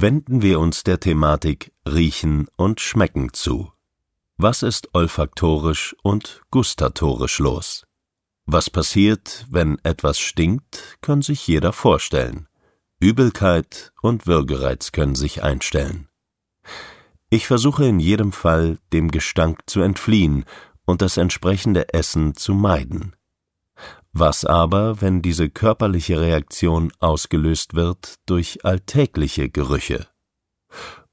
Wenden wir uns der Thematik Riechen und Schmecken zu. Was ist olfaktorisch und gustatorisch los? Was passiert, wenn etwas stinkt, kann sich jeder vorstellen. Übelkeit und Würgereiz können sich einstellen. Ich versuche in jedem Fall, dem Gestank zu entfliehen und das entsprechende Essen zu meiden. Was aber, wenn diese körperliche Reaktion ausgelöst wird durch alltägliche Gerüche?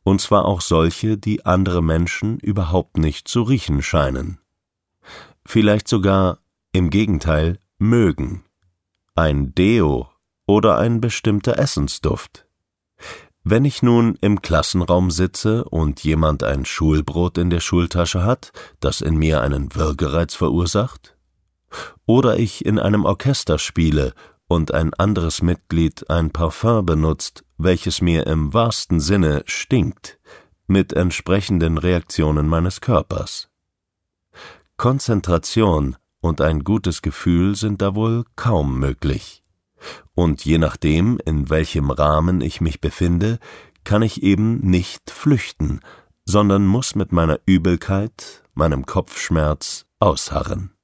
Und zwar auch solche, die andere Menschen überhaupt nicht zu riechen scheinen. Vielleicht sogar im Gegenteil mögen. Ein Deo oder ein bestimmter Essensduft. Wenn ich nun im Klassenraum sitze und jemand ein Schulbrot in der Schultasche hat, das in mir einen Würgereiz verursacht, oder ich in einem Orchester spiele und ein anderes Mitglied ein Parfum benutzt, welches mir im wahrsten Sinne stinkt, mit entsprechenden Reaktionen meines Körpers. Konzentration und ein gutes Gefühl sind da wohl kaum möglich. Und je nachdem, in welchem Rahmen ich mich befinde, kann ich eben nicht flüchten, sondern muss mit meiner Übelkeit, meinem Kopfschmerz ausharren.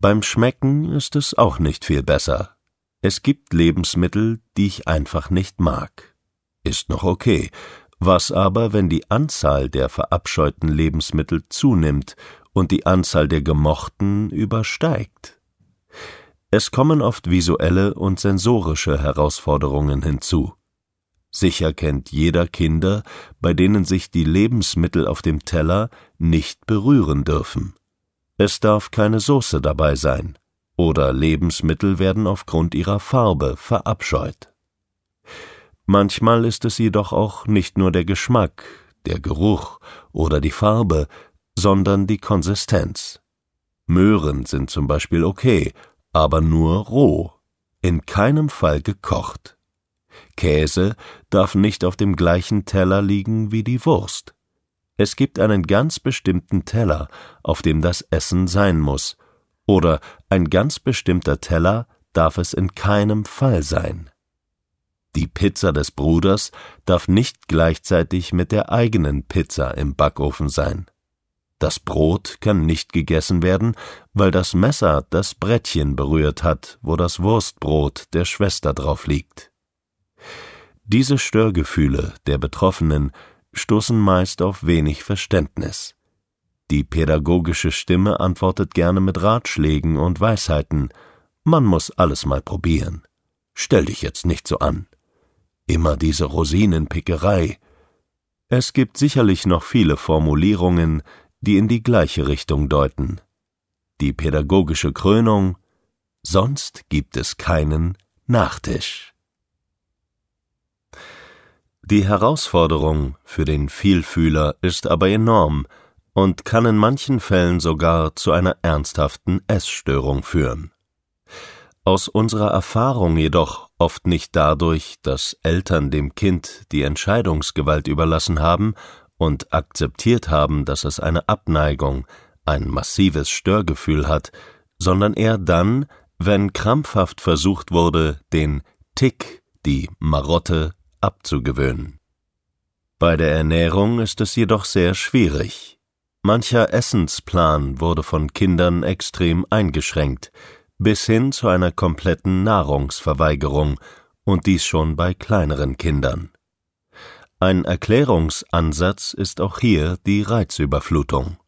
Beim Schmecken ist es auch nicht viel besser. Es gibt Lebensmittel, die ich einfach nicht mag. Ist noch okay. Was aber, wenn die Anzahl der verabscheuten Lebensmittel zunimmt und die Anzahl der gemochten übersteigt? Es kommen oft visuelle und sensorische Herausforderungen hinzu. Sicher kennt jeder Kinder, bei denen sich die Lebensmittel auf dem Teller nicht berühren dürfen. Es darf keine Soße dabei sein, oder Lebensmittel werden aufgrund ihrer Farbe verabscheut. Manchmal ist es jedoch auch nicht nur der Geschmack, der Geruch oder die Farbe, sondern die Konsistenz. Möhren sind zum Beispiel okay, aber nur roh, in keinem Fall gekocht. Käse darf nicht auf dem gleichen Teller liegen wie die Wurst. Es gibt einen ganz bestimmten Teller, auf dem das Essen sein muss, oder ein ganz bestimmter Teller darf es in keinem Fall sein. Die Pizza des Bruders darf nicht gleichzeitig mit der eigenen Pizza im Backofen sein. Das Brot kann nicht gegessen werden, weil das Messer das Brettchen berührt hat, wo das Wurstbrot der Schwester drauf liegt. Diese Störgefühle der Betroffenen stoßen meist auf wenig Verständnis. Die pädagogische Stimme antwortet gerne mit Ratschlägen und Weisheiten. Man muss alles mal probieren. Stell dich jetzt nicht so an. Immer diese Rosinenpickerei. Es gibt sicherlich noch viele Formulierungen, die in die gleiche Richtung deuten. Die pädagogische Krönung Sonst gibt es keinen Nachtisch. Die Herausforderung für den Vielfühler ist aber enorm und kann in manchen Fällen sogar zu einer ernsthaften Essstörung führen. Aus unserer Erfahrung jedoch oft nicht dadurch, dass Eltern dem Kind die Entscheidungsgewalt überlassen haben und akzeptiert haben, dass es eine Abneigung, ein massives Störgefühl hat, sondern eher dann, wenn krampfhaft versucht wurde, den Tick, die Marotte abzugewöhnen. Bei der Ernährung ist es jedoch sehr schwierig. Mancher Essensplan wurde von Kindern extrem eingeschränkt, bis hin zu einer kompletten Nahrungsverweigerung, und dies schon bei kleineren Kindern. Ein Erklärungsansatz ist auch hier die Reizüberflutung.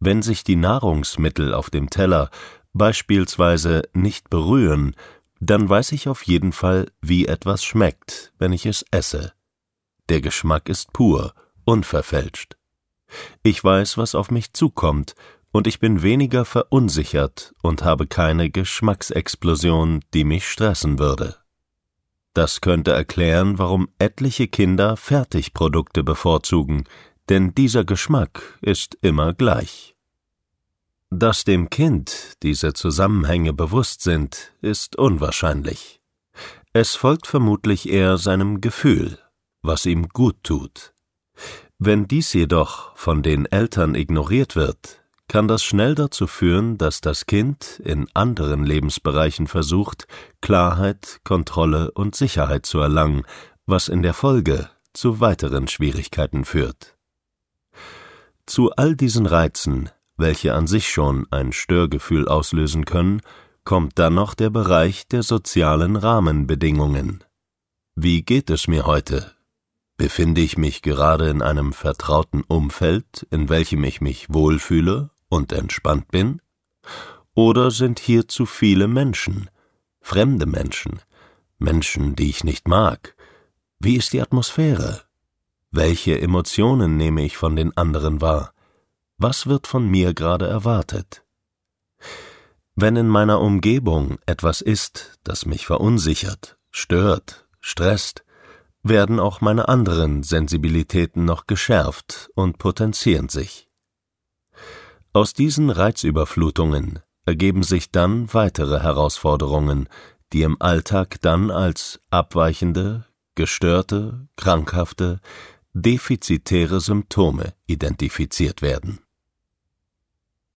Wenn sich die Nahrungsmittel auf dem Teller beispielsweise nicht berühren, dann weiß ich auf jeden Fall, wie etwas schmeckt, wenn ich es esse. Der Geschmack ist pur, unverfälscht. Ich weiß, was auf mich zukommt, und ich bin weniger verunsichert und habe keine Geschmacksexplosion, die mich stressen würde. Das könnte erklären, warum etliche Kinder Fertigprodukte bevorzugen, denn dieser Geschmack ist immer gleich. Dass dem Kind diese Zusammenhänge bewusst sind, ist unwahrscheinlich. Es folgt vermutlich eher seinem Gefühl, was ihm gut tut. Wenn dies jedoch von den Eltern ignoriert wird, kann das schnell dazu führen, dass das Kind in anderen Lebensbereichen versucht, Klarheit, Kontrolle und Sicherheit zu erlangen was in der Folge zu weiteren Schwierigkeiten führt. Zu all diesen Reizen, welche an sich schon ein Störgefühl auslösen können, kommt dann noch der Bereich der sozialen Rahmenbedingungen. Wie geht es mir heute? Befinde ich mich gerade in einem vertrauten Umfeld, in welchem ich mich wohlfühle und entspannt bin? Oder sind hier zu viele Menschen, fremde Menschen, Menschen, die ich nicht mag? Wie ist die Atmosphäre? Welche Emotionen nehme ich von den anderen wahr? Was wird von mir gerade erwartet? Wenn in meiner Umgebung etwas ist, das mich verunsichert, stört, stresst, werden auch meine anderen Sensibilitäten noch geschärft und potenzieren sich. Aus diesen Reizüberflutungen ergeben sich dann weitere Herausforderungen, die im Alltag dann als abweichende, gestörte, krankhafte, defizitäre Symptome identifiziert werden